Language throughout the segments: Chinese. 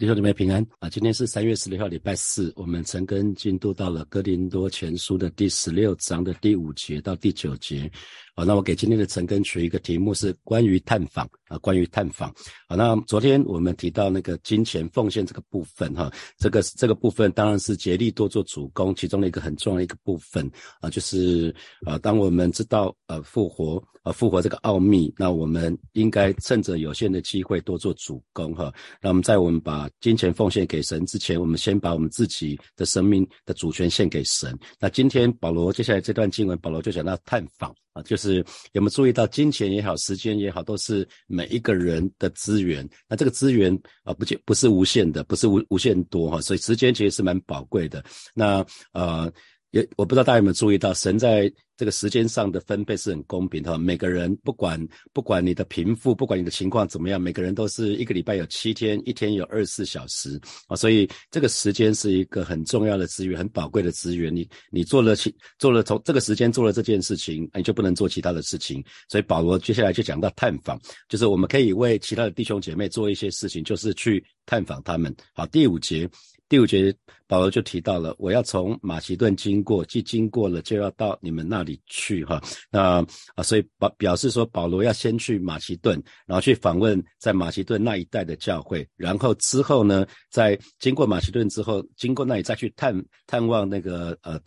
弟兄姊妹平安啊！今天是三月十六号，礼拜四。我们陈根进度到了哥林多前书的第十六章的第五节到第九节。好，那我给今天的陈根取一个题目是关于探访啊，关于探访。好，那昨天我们提到那个金钱奉献这个部分哈，这个这个部分当然是竭力多做主攻，其中的一个很重要的一个部分啊，就是啊，当我们知道呃复活啊复活这个奥秘，那我们应该趁着有限的机会多做主攻哈。那我们在我们把金钱奉献给神之前，我们先把我们自己的生命的主权献给神。那今天保罗接下来这段经文，保罗就讲到探访。就是有没有注意到，金钱也好，时间也好，都是每一个人的资源。那这个资源啊，不不是无限的，不是无无限多哈，所以时间其实是蛮宝贵的。那呃。也我不知道大家有没有注意到，神在这个时间上的分配是很公平的。每个人不管不管你的贫富，不管你的情况怎么样，每个人都是一个礼拜有七天，一天有二十四小时啊。所以这个时间是一个很重要的资源，很宝贵的资源。你你做了其做了从这个时间做了这件事情，你就不能做其他的事情。所以保罗接下来就讲到探访，就是我们可以为其他的弟兄姐妹做一些事情，就是去探访他们。好，第五节。第五节，保罗就提到了，我要从马其顿经过，既经过了，就要到你们那里去，哈。那啊，所以表表示说，保罗要先去马其顿，然后去访问在马其顿那一带的教会，然后之后呢，在经过马其顿之后，经过那里再去探探望那个呃。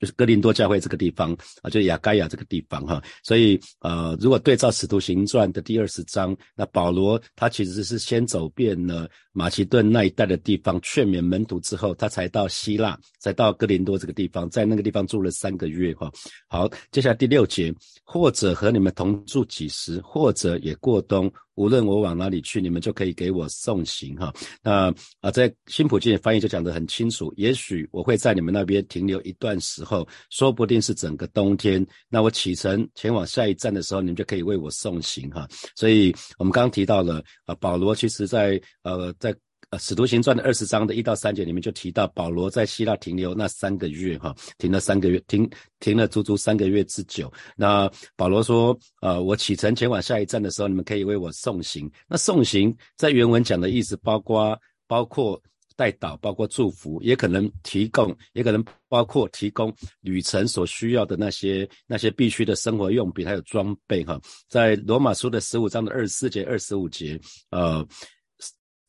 就是哥林多教会这个地方啊，就雅盖亚这个地方哈，所以呃，如果对照使徒行传的第二十章，那保罗他其实是先走遍了马其顿那一带的地方，劝勉门徒之后，他才到希腊，才到哥林多这个地方，在那个地方住了三个月哈。好，接下来第六节，或者和你们同住几时，或者也过冬。无论我往哪里去，你们就可以给我送行哈。那啊，在新普金翻译就讲得很清楚。也许我会在你们那边停留一段时候，说不定是整个冬天。那我启程前往下一站的时候，你们就可以为我送行哈。所以我们刚刚提到了啊，保罗其实在呃在。《使徒行传》的二十章的一到三节里面就提到，保罗在希腊停留那三个月，哈，停了三个月，停停了足足三个月之久。那保罗说，呃，我启程前往下一站的时候，你们可以为我送行。那送行在原文讲的意思，包括包括带导，包括祝福，也可能提供，也可能包括提供旅程所需要的那些那些必须的生活用品还有装备，哈。在罗马书的十五章的二十四节、二十五节，呃。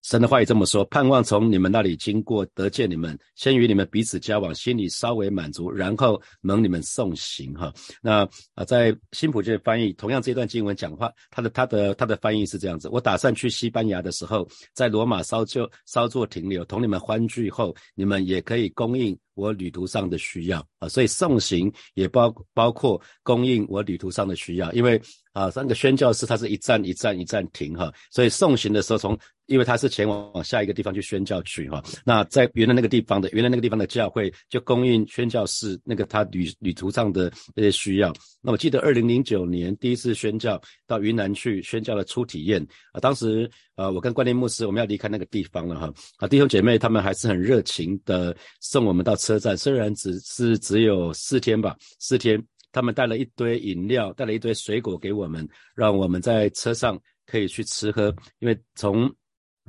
神的话也这么说，盼望从你们那里经过，得见你们，先与你们彼此交往，心里稍微满足，然后蒙你们送行。哈，那啊，在新普的翻译，同样这段经文讲话，他的他的他的翻译是这样子：我打算去西班牙的时候，在罗马稍就稍作停留，同你们欢聚后，你们也可以供应。我旅途上的需要啊，所以送行也包包括供应我旅途上的需要，因为啊，三个宣教士他是一站一站一站停哈，所以送行的时候从，因为他是前往下一个地方去宣教去哈，那在原来那个地方的原来那个地方的教会就供应宣教士那个他旅旅途上的那些需要。那我记得二零零九年第一次宣教到云南去宣教的初体验啊，当时。呃，我跟关林牧师，我们要离开那个地方了哈。啊，弟兄姐妹他们还是很热情的送我们到车站，虽然只是只有四天吧，四天，他们带了一堆饮料，带了一堆水果给我们，让我们在车上可以去吃喝。因为从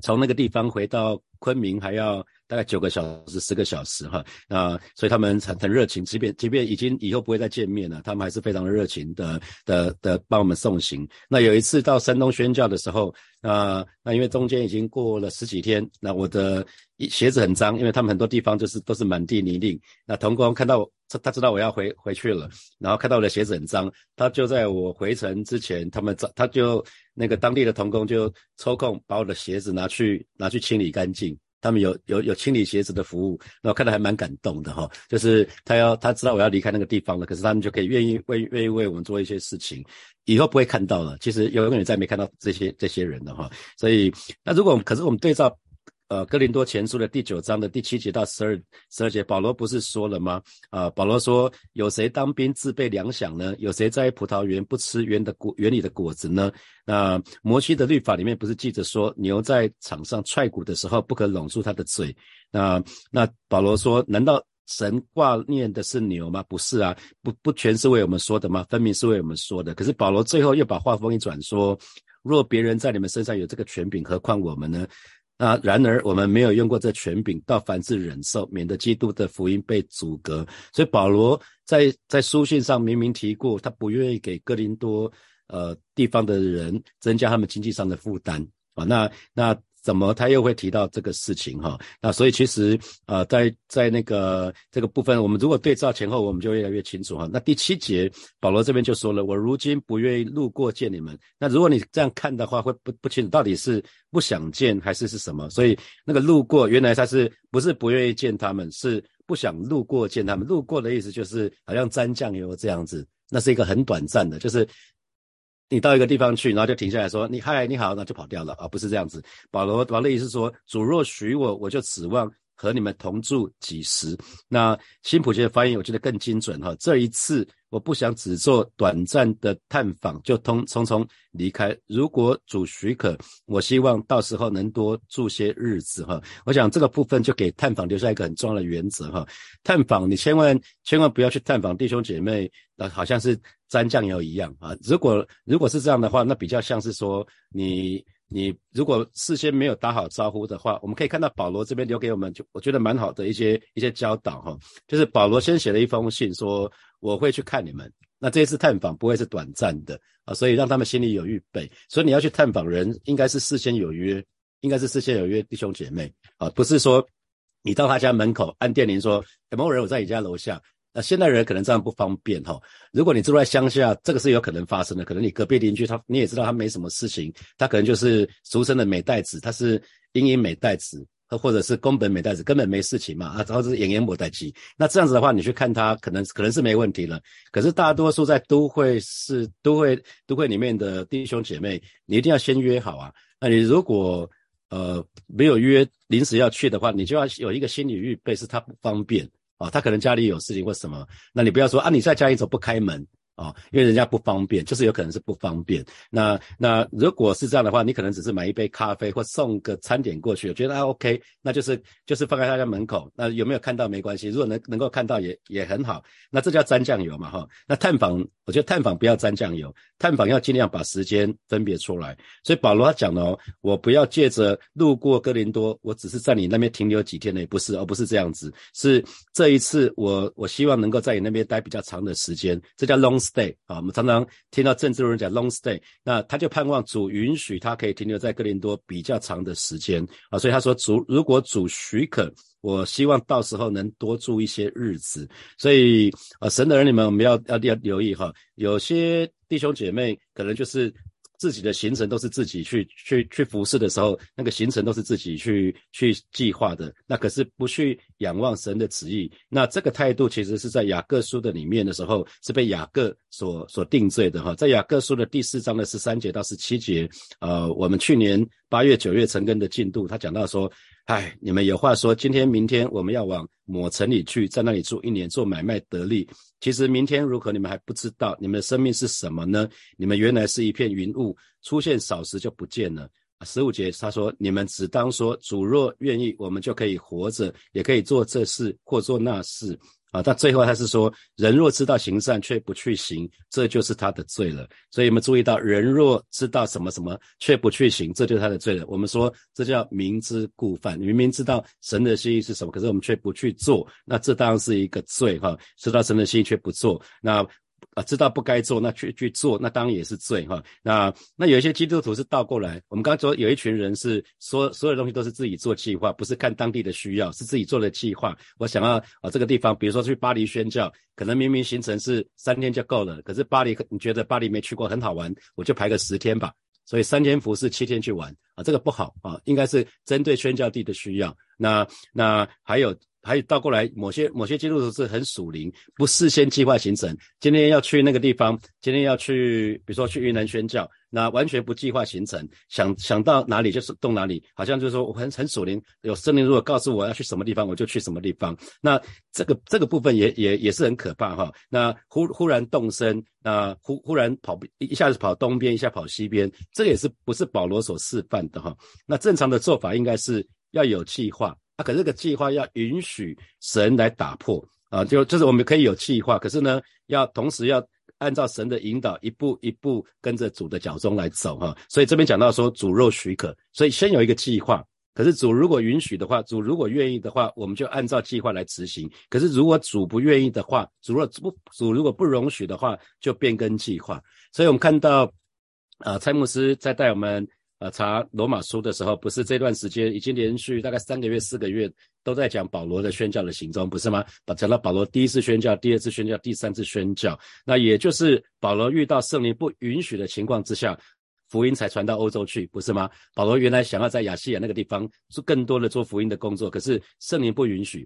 从那个地方回到昆明还要。大概九个小时、十个小时哈，啊，所以他们很很热情，即便即便已经以后不会再见面了，他们还是非常的热情的的的帮我们送行。那有一次到山东宣教的时候，啊，那因为中间已经过了十几天，那我的鞋子很脏，因为他们很多地方就是都是满地泥泞。那童工看到他他知道我要回回去了，然后看到我的鞋子很脏，他就在我回程之前，他们找他就那个当地的童工就抽空把我的鞋子拿去拿去清理干净。他们有有有清理鞋子的服务，那我看到还蛮感动的哈。就是他要他知道我要离开那个地方了，可是他们就可以愿意为愿意为我们做一些事情，以后不会看到了。其实永远再没看到这些这些人了哈。所以那如果可是我们对照。呃，哥林多前书的第九章的第七节到十二十二节，保罗不是说了吗？啊，保罗说，有谁当兵自备粮饷呢？有谁在葡萄园不吃园的果园里的果子呢？那摩西的律法里面不是记着说，牛在场上踹鼓的时候不可拢住它的嘴？那那保罗说，难道神挂念的是牛吗？不是啊，不不全是为我们说的吗？分明是为我们说的。可是保罗最后又把话锋一转说，若别人在你们身上有这个权柄，何况我们呢？那然而我们没有用过这权柄，到凡是忍受，免得基督的福音被阻隔。所以保罗在在书信上明明提过，他不愿意给哥林多呃地方的人增加他们经济上的负担啊。那那。怎么他又会提到这个事情哈？那所以其实呃，在在那个这个部分，我们如果对照前后，我们就越来越清楚哈。那第七节，保罗这边就说了：“我如今不愿意路过见你们。”那如果你这样看的话，会不不清楚到底是不想见还是是什么？所以那个路过，原来他是不是不愿意见他们，是不想路过见他们。路过的意思就是好像沾酱油这样子，那是一个很短暂的，就是。你到一个地方去，然后就停下来说：“你嗨，你好。”那就跑掉了啊，不是这样子。保罗保罗意思说：“主若许我，我就指望和你们同住几时。”那新普杰的翻译我觉得更精准哈。这一次。我不想只做短暂的探访就通匆匆离开。如果主许可，我希望到时候能多住些日子哈。我想这个部分就给探访留下一个很重要的原则哈。探访你千万千万不要去探访弟兄姐妹，那好像是沾酱油一样啊。如果如果是这样的话，那比较像是说你。你如果事先没有打好招呼的话，我们可以看到保罗这边留给我们，就我觉得蛮好的一些一些教导哈。就是保罗先写了一封信说我会去看你们，那这一次探访不会是短暂的啊，所以让他们心里有预备。所以你要去探访人，应该是事先有约，应该是事先有约弟兄姐妹啊，不是说你到他家门口按电铃说某某人我在你家楼下。那现代人可能这样不方便哈。如果你住在乡下，这个是有可能发生的。可能你隔壁邻居他你也知道他没什么事情，他可能就是俗称的美代子，他是英英美代子，或者是宫本美代子，根本没事情嘛啊，然后是演员模代机。那这样子的话，你去看他，可能可能是没问题了。可是大多数在都会是都会都会里面的弟兄姐妹，你一定要先约好啊。那你如果呃没有约，临时要去的话，你就要有一个心理预备，是他不方便。哦，他可能家里有事情或什么，那你不要说啊，你在家里走不开门。啊，因为人家不方便，就是有可能是不方便。那那如果是这样的话，你可能只是买一杯咖啡或送个餐点过去，我觉得啊 OK，那就是就是放在他家门口。那有没有看到没关系，如果能能够看到也也很好。那这叫沾酱油嘛哈。那探访，我觉得探访不要沾酱油，探访要尽量把时间分别出来。所以保罗他讲了哦，我不要借着路过哥林多，我只是在你那边停留几天呢，不是，而不是这样子。是这一次我我希望能够在你那边待比较长的时间，这叫 long。Stay 啊，我们常常听到政治人讲 long stay，那他就盼望主允许他可以停留在哥林多比较长的时间啊，所以他说主如果主许可，我希望到时候能多住一些日子。所以啊，神的儿女们，我们要要要留意哈，有些弟兄姐妹可能就是。自己的行程都是自己去去去服侍的时候，那个行程都是自己去去计划的。那可是不去仰望神的旨意，那这个态度其实是在雅各书的里面的时候是被雅各所所定罪的哈。在雅各书的第四章的十三节到十七节，呃，我们去年八月九月成根的进度，他讲到说。唉，你们有话说，今天、明天我们要往某城里去，在那里住一年，做买卖得利。其实明天如何，你们还不知道。你们的生命是什么呢？你们原来是一片云雾，出现少时就不见了。十五节他说：你们只当说，主若愿意，我们就可以活着，也可以做这事或做那事。啊，但最后他是说，人若知道行善却不去行，这就是他的罪了。所以，我们注意到，人若知道什么什么却不去行，这就是他的罪了。我们说，这叫明知故犯。明明知道神的心意是什么，可是我们却不去做，那这当然是一个罪哈。知道神的心意却不做，那。啊，知道不该做，那去去做，那当然也是罪哈。那那有一些基督徒是倒过来，我们刚刚说有一群人是说所有东西都是自己做计划，不是看当地的需要，是自己做的计划。我想要啊这个地方，比如说去巴黎宣教，可能明明行程是三天就够了，可是巴黎你觉得巴黎没去过很好玩，我就排个十天吧。所以三天服侍七天去玩啊，这个不好啊，应该是针对宣教地的需要。那那还有。还有倒过来，某些某些基督徒是很属灵，不事先计划行程。今天要去那个地方，今天要去，比如说去云南宣教，那完全不计划行程，想想到哪里就是动哪里，好像就是说我很很属灵，有圣灵如果告诉我要去什么地方，我就去什么地方。那这个这个部分也也也是很可怕哈。那忽忽然动身，那忽忽然跑一下子跑东边，一下跑西边，这也是不是保罗所示范的哈？那正常的做法应该是要有计划。啊，可是这个计划要允许神来打破啊，就就是我们可以有计划，可是呢，要同时要按照神的引导，一步一步跟着主的脚中来走哈。所以这边讲到说，主若许可，所以先有一个计划，可是主如果允许的话，主如果愿意的话，我们就按照计划来执行。可是如果主不愿意的话，主若不主如果不容许的话，就变更计划。所以我们看到，啊，蔡牧师在带我们呃查罗马书的时候，不是这段时间已经连续大概三个月、四个月都在讲保罗的宣教的行踪，不是吗？讲到保罗第一次宣教、第二次宣教、第三次宣教，那也就是保罗遇到圣灵不允许的情况之下。福音才传到欧洲去，不是吗？保罗原来想要在亚细亚那个地方做更多的做福音的工作，可是圣灵不允许，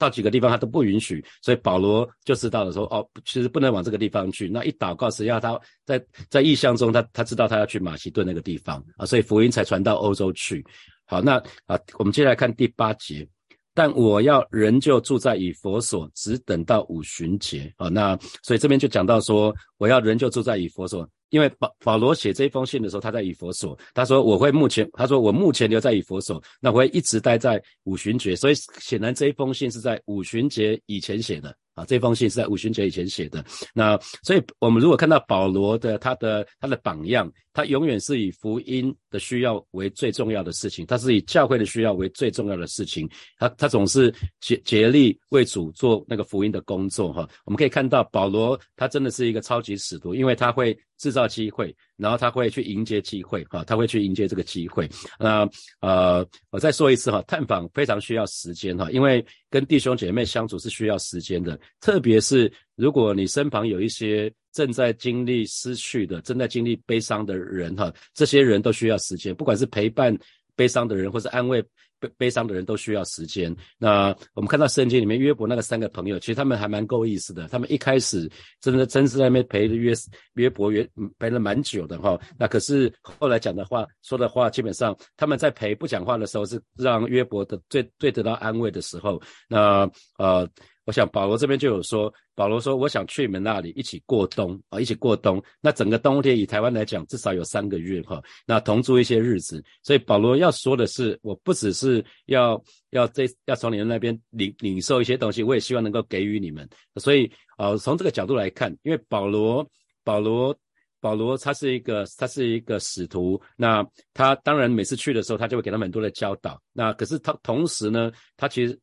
到几个地方他都不允许，所以保罗就知道了说，哦，其实不能往这个地方去。那一祷告，是要他在在意象中，他他知道他要去马其顿那个地方啊，所以福音才传到欧洲去。好，那啊，我们接下来看第八节，但我要仍旧住在以佛所，只等到五旬节啊。那所以这边就讲到说，我要仍旧住在以佛所。因为保保罗写这封信的时候，他在以佛所，他说我会目前，他说我目前留在以佛所，那我会一直待在五旬节，所以显然这一封信是在五旬节以前写的。啊，这封信是在五旬节以前写的。那所以，我们如果看到保罗的他的他的榜样，他永远是以福音的需要为最重要的事情，他是以教会的需要为最重要的事情。他他总是竭竭力为主做那个福音的工作。哈，我们可以看到保罗他真的是一个超级使徒，因为他会制造机会。然后他会去迎接机会，哈，他会去迎接这个机会。那呃，我再说一次哈，探访非常需要时间哈，因为跟弟兄姐妹相处是需要时间的，特别是如果你身旁有一些正在经历失去的、正在经历悲伤的人哈，这些人都需要时间，不管是陪伴悲伤的人，或是安慰。悲悲伤的人都需要时间。那我们看到圣经里面约伯那个三个朋友，其实他们还蛮够意思的。他们一开始真的真是在那边陪着约约伯约陪了蛮久的哈。那可是后来讲的话说的话，基本上他们在陪不讲话的时候，是让约伯的最最得到安慰的时候。那呃。我想保罗这边就有说，保罗说我想去你们那里一起过冬啊，一起过冬。那整个冬天以台湾来讲，至少有三个月哈，那同住一些日子。所以保罗要说的是，我不只是是要要这要从你们那边领领受一些东西，我也希望能够给予你们。所以呃，从这个角度来看，因为保罗保罗保罗他是一个他是一个使徒，那他当然每次去的时候，他就会给他们很多的教导。那可是他同时呢，他其实。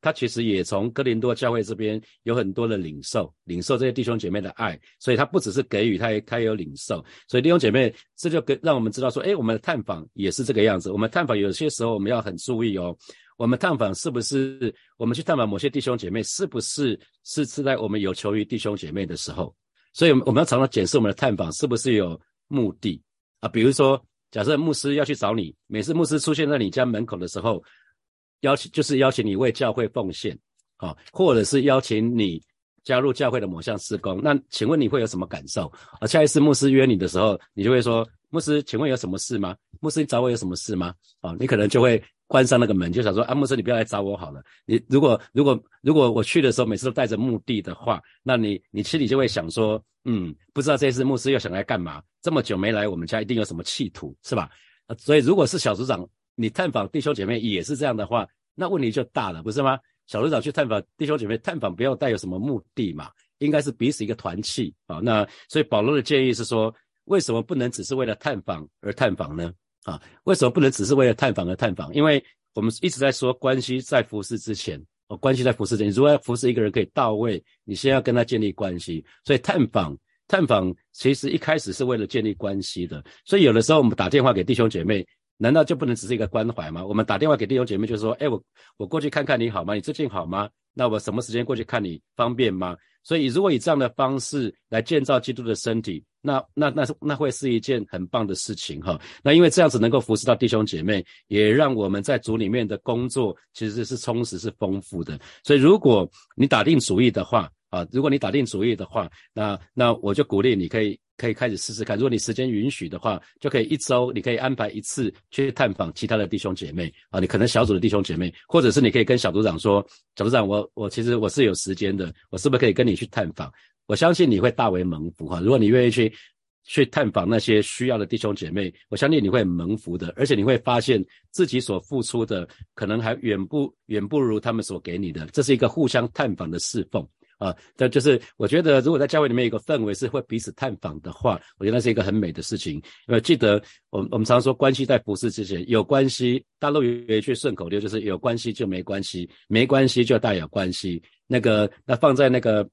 他其实也从哥林多教会这边有很多的领受，领受这些弟兄姐妹的爱，所以他不只是给予，他也他也有领受。所以弟兄姐妹，这就跟让我们知道说，哎，我们的探访也是这个样子。我们探访有些时候我们要很注意哦，我们探访是不是我们去探访某些弟兄姐妹，是不是是是在我们有求于弟兄姐妹的时候？所以我们要常常检视我们的探访是不是有目的啊？比如说，假设牧师要去找你，每次牧师出现在你家门口的时候。邀请就是邀请你为教会奉献，好，或者是邀请你加入教会的某项施工。那请问你会有什么感受？啊，下一次牧师约你的时候，你就会说：牧师，请问有什么事吗？牧师，你找我有什么事吗？啊，你可能就会关上那个门，就想说：啊，牧师，你不要来找我好了。你如果如果如果我去的时候每次都带着目的的话，那你你心里就会想说：嗯，不知道这次牧师又想来干嘛？这么久没来我们家，一定有什么企图，是吧？啊，所以如果是小组长。你探访弟兄姐妹也是这样的话，那问题就大了，不是吗？小组长去探访弟兄姐妹，探访不要带有什么目的嘛，应该是彼此一个团契啊。那所以保罗的建议是说，为什么不能只是为了探访而探访呢？啊，为什么不能只是为了探访而探访？因为我们一直在说，关系在服侍之前，哦，关系在服侍之前，如果要服侍一个人可以到位，你先要跟他建立关系。所以探访，探访其实一开始是为了建立关系的。所以有的时候我们打电话给弟兄姐妹。难道就不能只是一个关怀吗？我们打电话给弟兄姐妹，就说：“哎，我我过去看看你好吗？你最近好吗？那我什么时间过去看你方便吗？”所以，如果以这样的方式来建造基督的身体，那那那那会是一件很棒的事情哈。那因为这样子能够服侍到弟兄姐妹，也让我们在组里面的工作其实是充实、是丰富的。所以，如果你打定主意的话啊，如果你打定主意的话，那那我就鼓励你可以。可以开始试试看，如果你时间允许的话，就可以一周，你可以安排一次去探访其他的弟兄姐妹啊。你可能小组的弟兄姐妹，或者是你可以跟小组长说：“小组长，我我其实我是有时间的，我是不是可以跟你去探访？”我相信你会大为蒙福哈。如果你愿意去去探访那些需要的弟兄姐妹，我相信你会蒙福的，而且你会发现自己所付出的可能还远不远不如他们所给你的。这是一个互相探访的侍奉。啊。这就是我觉得，如果在教会里面有个氛围是会彼此探访的话，我觉得那是一个很美的事情。因为记得我们我们常说关系在服侍之前有关系，大陆有一句顺口溜就是有关系就没关系，没关系就带有关系。那个那放在那个。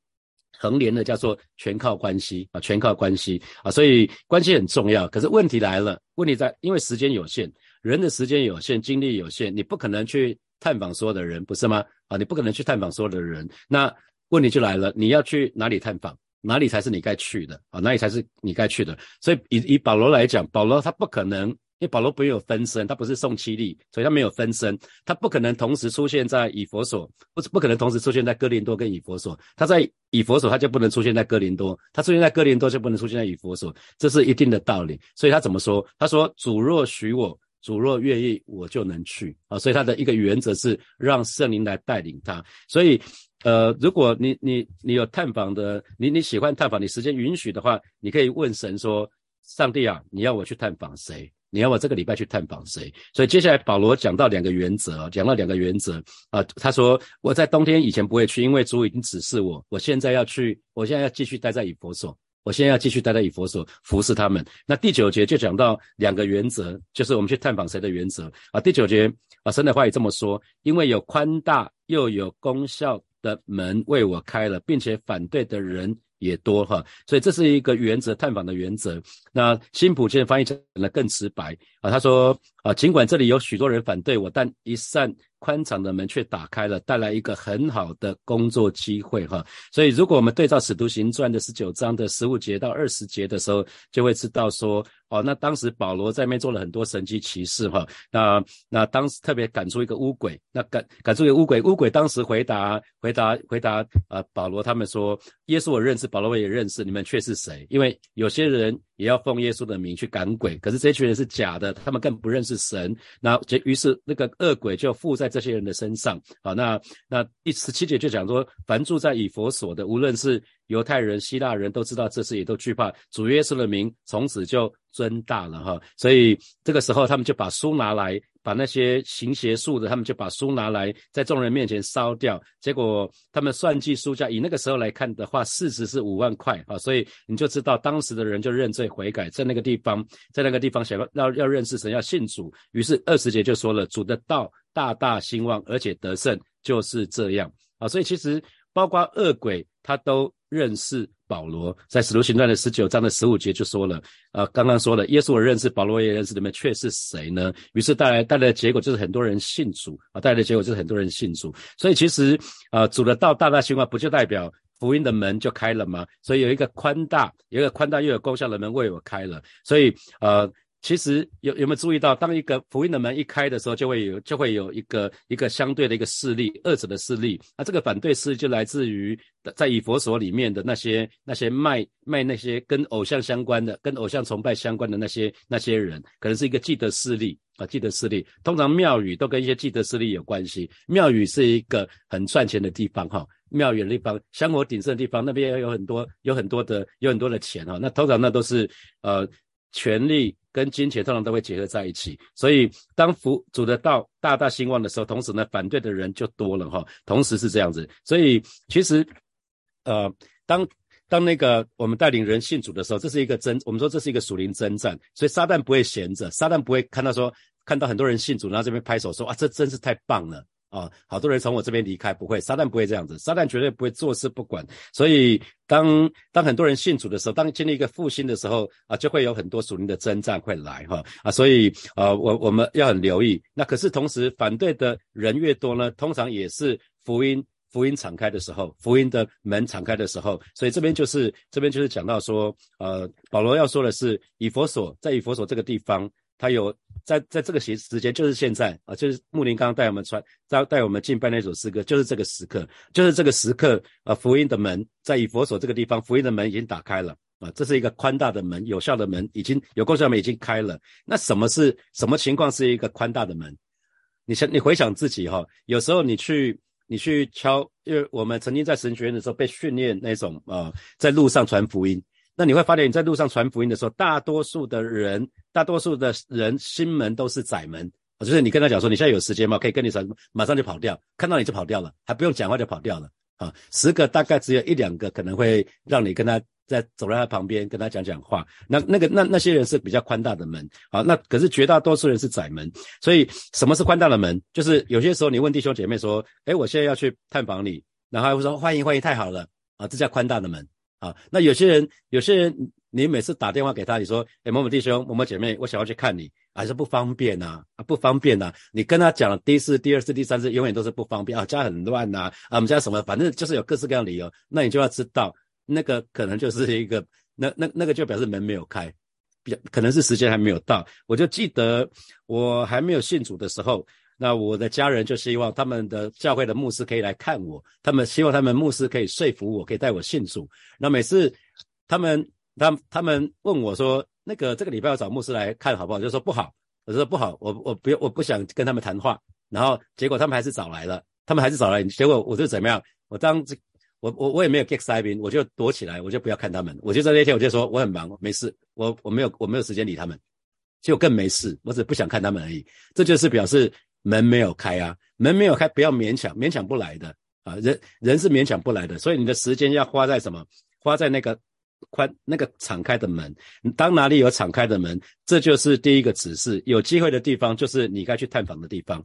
横联的叫做全靠关系啊，全靠关系啊，所以关系很重要。可是问题来了，问题在因为时间有限，人的时间有限，精力有限，你不可能去探访所有的人，不是吗？啊，你不可能去探访所有的人。那问题就来了，你要去哪里探访？哪里才是你该去的啊？哪里才是你该去的？所以以以保罗来讲，保罗他不可能。因为保罗没有分身，他不是宋七力，所以他没有分身，他不可能同时出现在以佛所，不是不可能同时出现在哥林多跟以佛所。他在以佛所，他就不能出现在哥林多；他出现在哥林多，就不能出现在以佛所，这是一定的道理。所以他怎么说？他说：“主若许我，主若愿意，我就能去。”啊，所以他的一个原则是让圣灵来带领他。所以，呃，如果你你你有探访的，你你喜欢探访，你时间允许的话，你可以问神说：“上帝啊，你要我去探访谁？”你要我这个礼拜去探访谁？所以接下来保罗讲到两个原则，讲到两个原则啊。他说我在冬天以前不会去，因为主已经指示我，我现在要去，我现在要继续待在以佛所，我现在要继续待在以佛所服侍他们。那第九节就讲到两个原则，就是我们去探访谁的原则啊。第九节啊，神的话也这么说，因为有宽大又有功效的门为我开了，并且反对的人。也多哈，所以这是一个原则，探访的原则。那新普森翻译成了更直白啊，他说啊，尽管这里有许多人反对我，但一扇宽敞的门却打开了，带来一个很好的工作机会哈。所以如果我们对照使徒行传的十九章的十五节到二十节的时候，就会知道说。哦，那当时保罗在那边做了很多神迹奇事哈。那那当时特别赶出一个乌鬼，那赶赶出一个乌鬼，乌鬼当时回答回答回答呃保罗他们说，耶稣我认识，保罗我也认识，你们却是谁？因为有些人也要奉耶稣的名去赶鬼，可是这群人是假的，他们更不认识神。那这于是那个恶鬼就附在这些人的身上。好，那那第十七节就讲说，凡住在以佛所的，无论是犹太人、希腊人都知道这事，也都惧怕主耶稣的名，从此就尊大了哈。所以这个时候，他们就把书拿来，把那些行邪术的，他们就把书拿来，在众人面前烧掉。结果他们算计书价，以那个时候来看的话，市值是五万块啊。所以你就知道，当时的人就认罪悔改，在那个地方，在那个地方想要要要认识神，要信主。于是二十节就说了，主的道大大兴旺，而且得胜，就是这样啊。所以其实包括恶鬼，他都。认识保罗，在使徒行传的十九章的十五节就说了，呃，刚刚说了，耶稣我认识，保罗也认识，你们却是谁呢？于是带来带来的结果就是很多人信主啊，带来的结果就是很多人信主。所以其实，呃，主的道大大兴旺，不就代表福音的门就开了吗？所以有一个宽大，有一个宽大又有功效的门为我开了。所以，呃。其实有有没有注意到，当一个福音的门一开的时候，就会有就会有一个一个相对的一个势力，二者的势力。那这个反对势力就来自于在以佛所里面的那些那些卖卖那些跟偶像相关的、跟偶像崇拜相关的那些那些人，可能是一个既得势力啊，既得势力。通常庙宇都跟一些既得势力有关系。庙宇是一个很赚钱的地方哈，庙宇的地方香火鼎盛的地方，那边有很多有很多的有很多的钱哈。那通常那都是呃权力。跟金钱通常都会结合在一起，所以当福主的道大大兴旺的时候，同时呢，反对的人就多了哈。同时是这样子，所以其实，呃，当当那个我们带领人信主的时候，这是一个征，我们说这是一个属灵征战，所以撒旦不会闲着，撒旦不会看到说看到很多人信主，然后这边拍手说啊，这真是太棒了。啊，好多人从我这边离开，不会，撒旦不会这样子，撒旦绝对不会坐视不管。所以，当当很多人信主的时候，当经历一个复兴的时候，啊，就会有很多属灵的征战会来，哈，啊，所以，啊，我我们要很留意。那可是同时，反对的人越多呢，通常也是福音福音敞开的时候，福音的门敞开的时候。所以这边就是这边就是讲到说，呃，保罗要说的是，以佛所在以佛所这个地方。他有在在这个时时间，就是现在啊，就是穆林刚刚带我们传，带带我们敬拜那首诗歌，就是这个时刻，就是这个时刻啊，福音的门在以佛所这个地方，福音的门已经打开了啊，这是一个宽大的门，有效的门，已经有功效的门已经开了。那什么是什么情况是一个宽大的门？你想，你回想自己哈，有时候你去你去敲，因为我们曾经在神学院的时候被训练那种啊，在路上传福音。那你会发现，你在路上传福音的时候，大多数的人，大多数的人心门都是窄门，就是你跟他讲说，你现在有时间吗？可以跟你传，马上就跑掉，看到你就跑掉了，还不用讲话就跑掉了。啊，十个大概只有一两个可能会让你跟他在走在他旁边跟他讲讲话。那那个那那些人是比较宽大的门啊，那可是绝大多数人是窄门。所以什么是宽大的门？就是有些时候你问弟兄姐妹说，哎，我现在要去探访你，然后会说欢迎欢迎，太好了啊，这叫宽大的门啊。那有些人有些人。你每次打电话给他，你说：“哎，某某弟兄、某某姐妹，我想要去看你，还是不方便呐？啊，不方便呐！你跟他讲第一次、第二次、第三次，永远都是不方便啊，家很乱呐，啊，我们家什么，反正就是有各式各样理由。那你就要知道，那个可能就是一个，那那那个就表示门没有开，比较可能是时间还没有到。我就记得我还没有信主的时候，那我的家人就希望他们的教会的牧师可以来看我，他们希望他们牧师可以说服我，可以带我信主。那每次他们。他他们问我说：“那个这个礼拜要找牧师来看好不好？”就说不好，我说不好，我我不我不想跟他们谈话。然后结果他们还是找来了，他们还是找来。结果我就怎么样？我当这我我我也没有 get 塞宾，我就躲起来，我就不要看他们。我就在那天我就说我很忙，没事，我我没有我没有时间理他们，就更没事，我只不想看他们而已。这就是表示门没有开啊，门没有开，不要勉强，勉强不来的啊，人人是勉强不来的，所以你的时间要花在什么？花在那个。宽那个敞开的门，当哪里有敞开的门，这就是第一个指示。有机会的地方，就是你该去探访的地方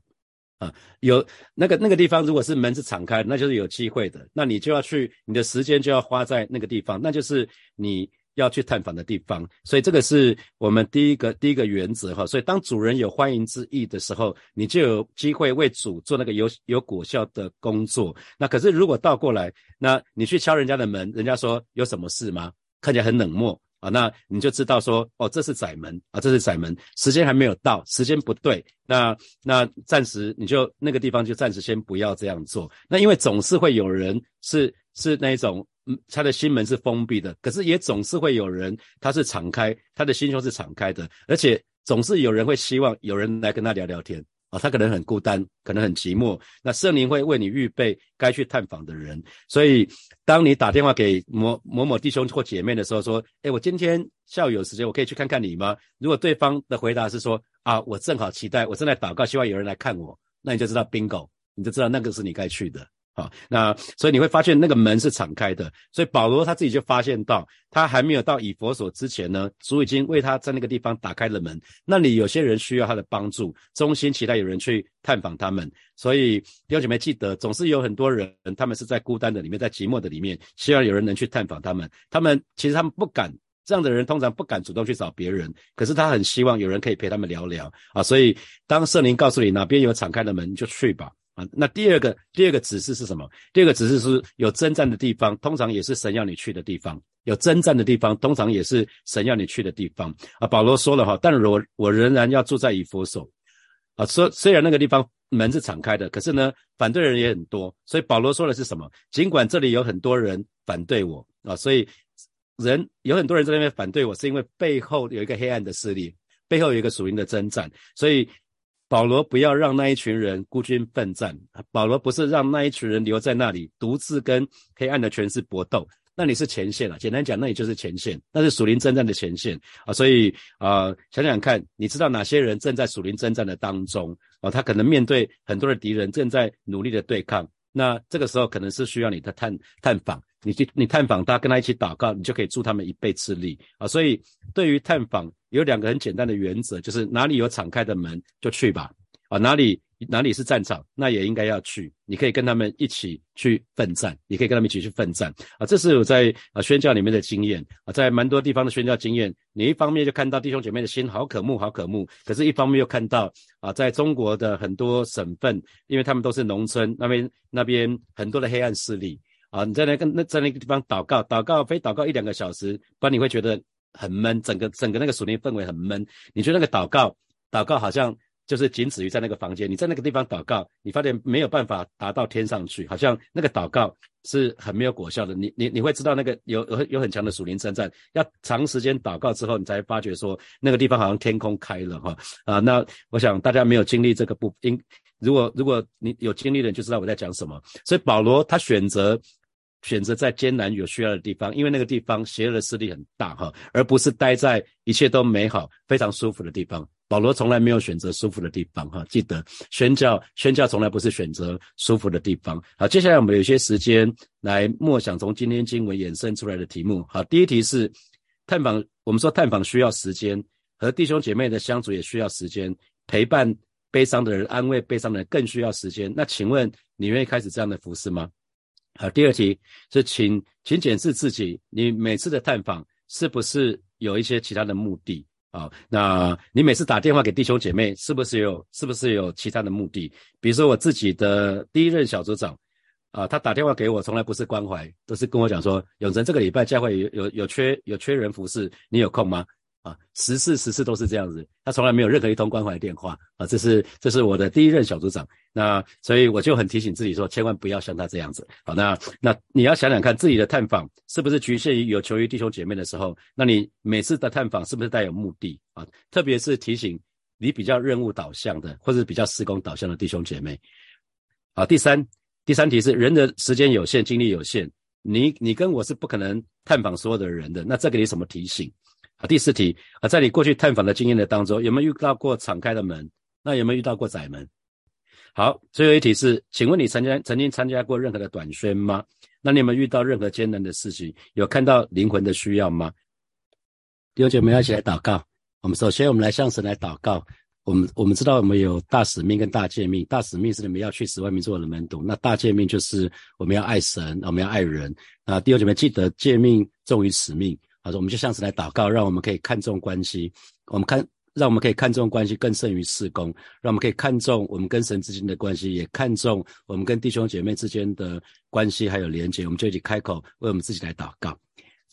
啊。有那个那个地方，如果是门是敞开，那就是有机会的。那你就要去，你的时间就要花在那个地方，那就是你要去探访的地方。所以这个是我们第一个第一个原则哈。所以当主人有欢迎之意的时候，你就有机会为主做那个有有果效的工作。那可是如果倒过来，那你去敲人家的门，人家说有什么事吗？看起来很冷漠啊，那你就知道说，哦，这是窄门啊，这是窄门，时间还没有到，时间不对，那那暂时你就那个地方就暂时先不要这样做。那因为总是会有人是是那种，嗯，他的心门是封闭的，可是也总是会有人他是敞开，他的心胸是敞开的，而且总是有人会希望有人来跟他聊聊天。啊，他可能很孤单，可能很寂寞。那圣灵会为你预备该去探访的人。所以，当你打电话给某某某弟兄或姐妹的时候，说：“哎，我今天下午有时间，我可以去看看你吗？”如果对方的回答是说：“啊，我正好期待，我正在祷告，希望有人来看我。”那你就知道 bingo，你就知道那个是你该去的。好，那所以你会发现那个门是敞开的，所以保罗他自己就发现到，他还没有到以佛所之前呢，主已经为他在那个地方打开了门。那里有些人需要他的帮助，衷心期待有人去探访他们。所以弟兄姐妹记得，总是有很多人，他们是在孤单的里面，在寂寞的里面，希望有人能去探访他们。他们其实他们不敢，这样的人通常不敢主动去找别人，可是他很希望有人可以陪他们聊聊啊。所以当圣灵告诉你哪边有敞开的门，就去吧。啊，那第二个第二个指示是什么？第二个指示是有征战的地方，通常也是神要你去的地方。有征战的地方，通常也是神要你去的地方。啊，保罗说了哈，但我我仍然要住在以弗所。啊，虽虽然那个地方门是敞开的，可是呢，反对人也很多。所以保罗说的是什么？尽管这里有很多人反对我啊，所以人有很多人在那边反对我，是因为背后有一个黑暗的势力，背后有一个属灵的征战，所以。保罗不要让那一群人孤军奋战。保罗不是让那一群人留在那里独自跟黑暗的权势搏斗，那里是前线了。简单讲，那里就是前线，那是属灵征战的前线啊。所以啊，想想看，你知道哪些人正在属灵征战的当中啊？他可能面对很多的敌人，正在努力的对抗。那这个时候可能是需要你的探探访，你去你探访他，跟他一起祷告，你就可以助他们一臂之力啊。所以对于探访。有两个很简单的原则，就是哪里有敞开的门就去吧，啊，哪里哪里是战场，那也应该要去。你可以跟他们一起去奋战，你可以跟他们一起去奋战，啊，这是我在啊宣教里面的经验啊，在蛮多地方的宣教经验。你一方面就看到弟兄姐妹的心好可慕，好可慕，可是一方面又看到啊，在中国的很多省份，因为他们都是农村，那边那边很多的黑暗势力啊，你在那个那在那个地方祷告，祷告非祷告一两个小时，不然你会觉得。很闷，整个整个那个属灵氛围很闷。你觉得那个祷告，祷告好像就是仅止于在那个房间。你在那个地方祷告，你发现没有办法达到天上去，好像那个祷告是很没有果效的。你你你会知道那个有有有很强的属灵征战，要长时间祷告之后，你才发觉说那个地方好像天空开了哈啊。那我想大家没有经历这个不应，如果如果你有经历的人，就知道我在讲什么。所以保罗他选择。选择在艰难有需要的地方，因为那个地方邪恶的势力很大哈，而不是待在一切都美好、非常舒服的地方。保罗从来没有选择舒服的地方，哈，记得宣教，宣教从来不是选择舒服的地方。好，接下来我们有些时间来默想从今天经文衍生出来的题目。好，第一题是探访，我们说探访需要时间，和弟兄姐妹的相处也需要时间，陪伴悲伤的人，安慰悲伤的人更需要时间。那请问你愿意开始这样的服饰吗？好，第二题是请请检视自己，你每次的探访是不是有一些其他的目的？啊，那你每次打电话给弟兄姐妹，是不是有是不是有其他的目的？比如说我自己的第一任小组长，啊，他打电话给我，从来不是关怀，都是跟我讲说，永成这个礼拜教会有有有缺有缺人服侍，你有空吗？啊，十次十次都是这样子，他从来没有任何一通关怀电话啊，这是这是我的第一任小组长，那所以我就很提醒自己说，千万不要像他这样子。好，那那你要想想看，自己的探访是不是局限于有求于弟兄姐妹的时候？那你每次的探访是不是带有目的啊？特别是提醒你比较任务导向的，或者比较施工导向的弟兄姐妹。好，第三第三题是人的时间有限，精力有限，你你跟我是不可能探访所有的人的，那这给你什么提醒？啊，第四题啊，在你过去探访的经验的当中，有没有遇到过敞开的门？那有没有遇到过窄门？好，最后一题是，请问你曾经曾经参加过任何的短宣吗？那你有没有遇到任何艰难的事情？有看到灵魂的需要吗？弟兄姐妹，一起来祷告。我们首先，我们来向神来祷告。我们我们知道，我们有大使命跟大诫命。大使命是你们要去使外面做的门徒，那大诫命就是我们要爱神，我们要爱人。啊，弟兄姐妹，记得诫命重于使命。好，我们就像是来祷告，让我们可以看重关系，我们看，让我们可以看重关系更胜于事工，让我们可以看重我们跟神之间的关系，也看重我们跟弟兄姐妹之间的关系还有连接。我们就一起开口为我们自己来祷告。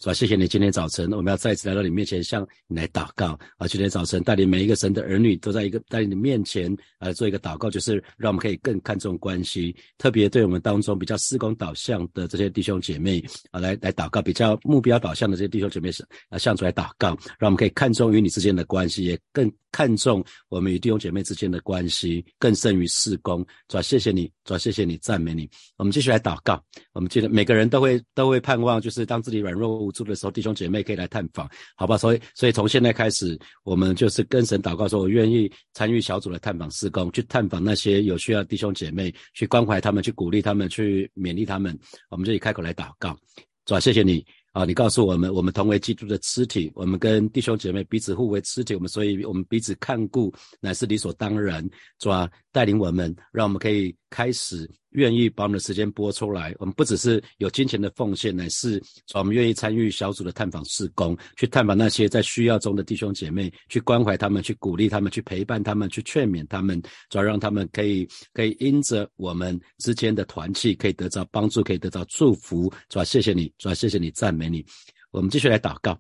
说？谢谢你，今天早晨我们要再次来到你面前，向你来祷告啊！今天早晨带领每一个神的儿女都在一个带领你面前啊，做一个祷告，就是让我们可以更看重关系，特别对我们当中比较施工导向的这些弟兄姐妹啊，来来祷告；比较目标导向的这些弟兄姐妹是啊，向主来祷告，让我们可以看重与你之间的关系，也更看重我们与弟兄姐妹之间的关系，更胜于施工。主啊，谢谢你，主啊，谢谢你，赞美你。我们继续来祷告。我们记得每个人都会都会盼望，就是当自己软弱。无助的时候，弟兄姐妹可以来探访，好吧？所以，所以从现在开始，我们就是跟神祷告，说我愿意参与小组的探访施工，去探访那些有需要弟兄姐妹，去关怀他们，去鼓励他们，去勉励他们。我们就以开口来祷告，主啊，谢谢你啊！你告诉我们，我们同为基督的肢体，我们跟弟兄姐妹彼此互为肢体，我们所以我们彼此看顾乃是理所当然。主啊，带领我们，让我们可以开始。愿意把我们的时间拨出来，我们不只是有金钱的奉献，乃是我们愿意参与小组的探访事工，去探访那些在需要中的弟兄姐妹，去关怀他们，去鼓励他们，去陪伴他们，去劝勉他们，主要让他们可以可以因着我们之间的团契，可以得到帮助，可以得到祝福。主要谢谢你，主要谢谢你，赞美你。我们继续来祷告。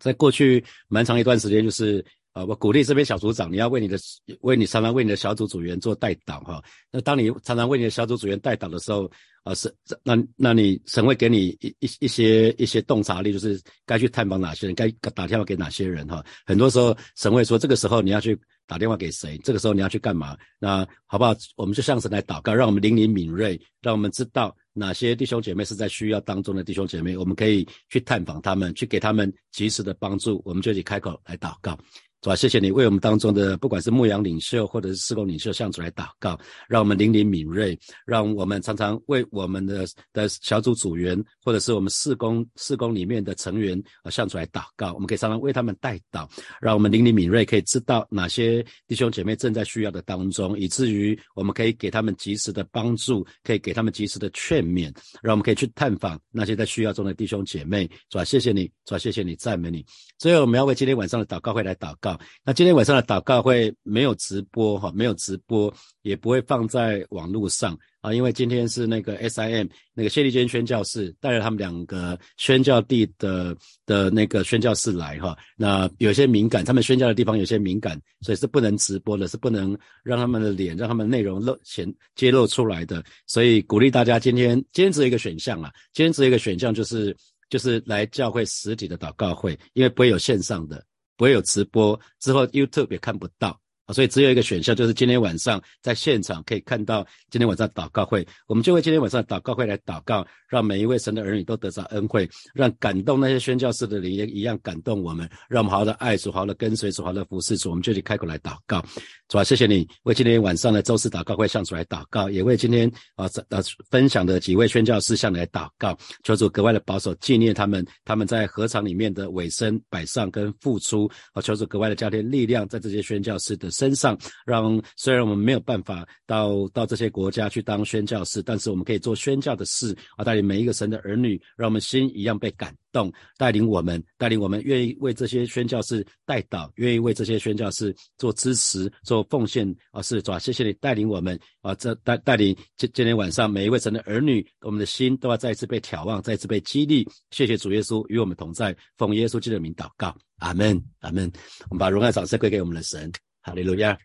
在过去蛮长一段时间，就是。啊，我鼓励这边小组长，你要为你的为你常常为你的小组组员做代祷哈。那当你常常为你的小组组员代祷的时候，啊，是那那你神会给你一一一些一些洞察力，就是该去探访哪些人，该打电话给哪些人哈。很多时候神会说，这个时候你要去打电话给谁，这个时候你要去干嘛？那好不好？我们就向神来祷告，让我们灵灵敏锐，让我们知道哪些弟兄姐妹是在需要当中的弟兄姐妹，我们可以去探访他们，去给他们及时的帮助。我们就一起开口来祷告。是吧？谢谢你为我们当中的不管是牧羊领袖或者是施工领袖向主来祷告，让我们灵灵敏锐，让我们常常为我们的的小组组员或者是我们施工施工里面的成员啊向主来祷告。我们可以常常为他们代祷，让我们灵灵敏锐，可以知道哪些弟兄姐妹正在需要的当中，以至于我们可以给他们及时的帮助，可以给他们及时的劝勉，让我们可以去探访那些在需要中的弟兄姐妹。是吧？谢谢你，是吧？谢谢你，赞美你。最后，我们要为今天晚上的祷告会来祷告。那今天晚上的祷告会没有直播哈，没有直播，也不会放在网络上啊，因为今天是那个 SIM 那个谢立坚宣教士带着他们两个宣教地的的那个宣教士来哈，那有些敏感，他们宣教的地方有些敏感，所以是不能直播的，是不能让他们的脸，让他们内容露显揭露出来的，所以鼓励大家今天今天只有一个选项啊，今天只有一个选项就是就是来教会实体的祷告会，因为不会有线上的。不会有直播，之后 YouTube 也看不到。啊，所以只有一个选项，就是今天晚上在现场可以看到今天晚上祷告会，我们就为今天晚上祷告会来祷告，让每一位神的儿女都得到恩惠，让感动那些宣教士的灵也一样感动我们，让我们好好的爱主，好好的跟随主，好好的服侍主，我们就去开口来祷告。主啊，谢谢你为今天晚上的周四祷告会向主来祷告，也为今天啊呃分享的几位宣教士向来祷告，求主格外的保守纪念他们，他们在合场里面的委身摆上跟付出，啊，求主格外的加添力量在这些宣教士的。身上，让虽然我们没有办法到到这些国家去当宣教士，但是我们可以做宣教的事啊，带领每一个神的儿女，让我们心一样被感动，带领我们，带领我们愿意为这些宣教士带导，愿意为这些宣教士做支持、做奉献啊！是主啊，谢谢你带领我们啊！这带带领今今天晚上每一位神的儿女，我们的心都要再一次被挑望，再一次被激励。谢谢主耶稣与我们同在，奉耶稣基督的名祷告，阿门，阿门。我们把荣耀掌声归给我们的神。哈利路亚，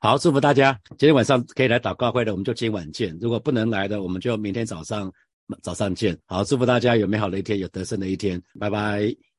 好，祝福大家。今天晚上可以来祷告会的，我们就今晚见；如果不能来的，我们就明天早上早上见。好，祝福大家有美好的一天，有得胜的一天。拜拜。